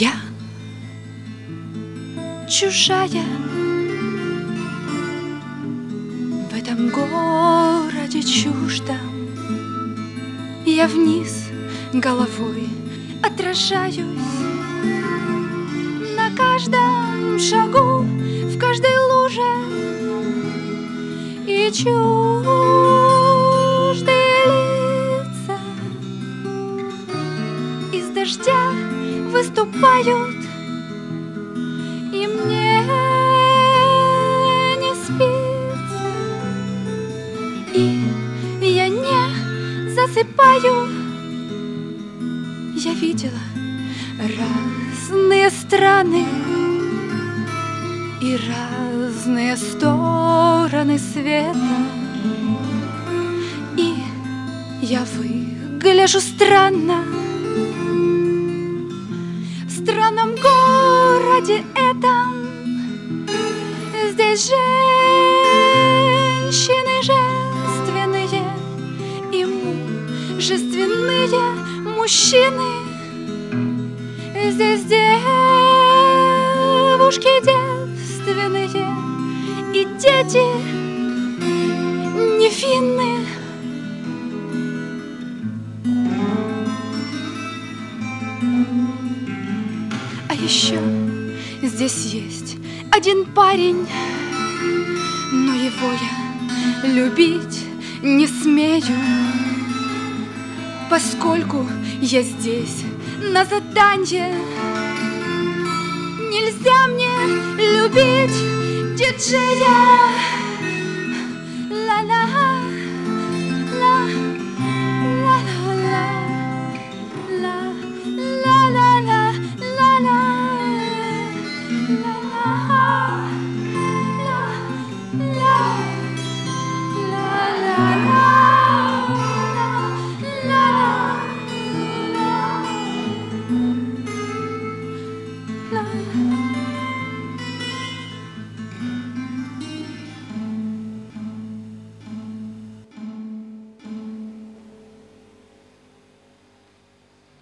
Я чужая В этом городе чуждом. Я вниз головой отражаюсь. На каждом шагу, в каждой луже И чуждые выступают И мне не спится. И я не засыпаю. Я видела разные страны И разные стороны света. И я выгляжу странно странном городе этом. Здесь женщины женственные И мужественные мужчины. Здесь девушки девственные И дети еще здесь есть один парень Но его я любить не смею Поскольку я здесь на заданье. Нельзя мне любить диджея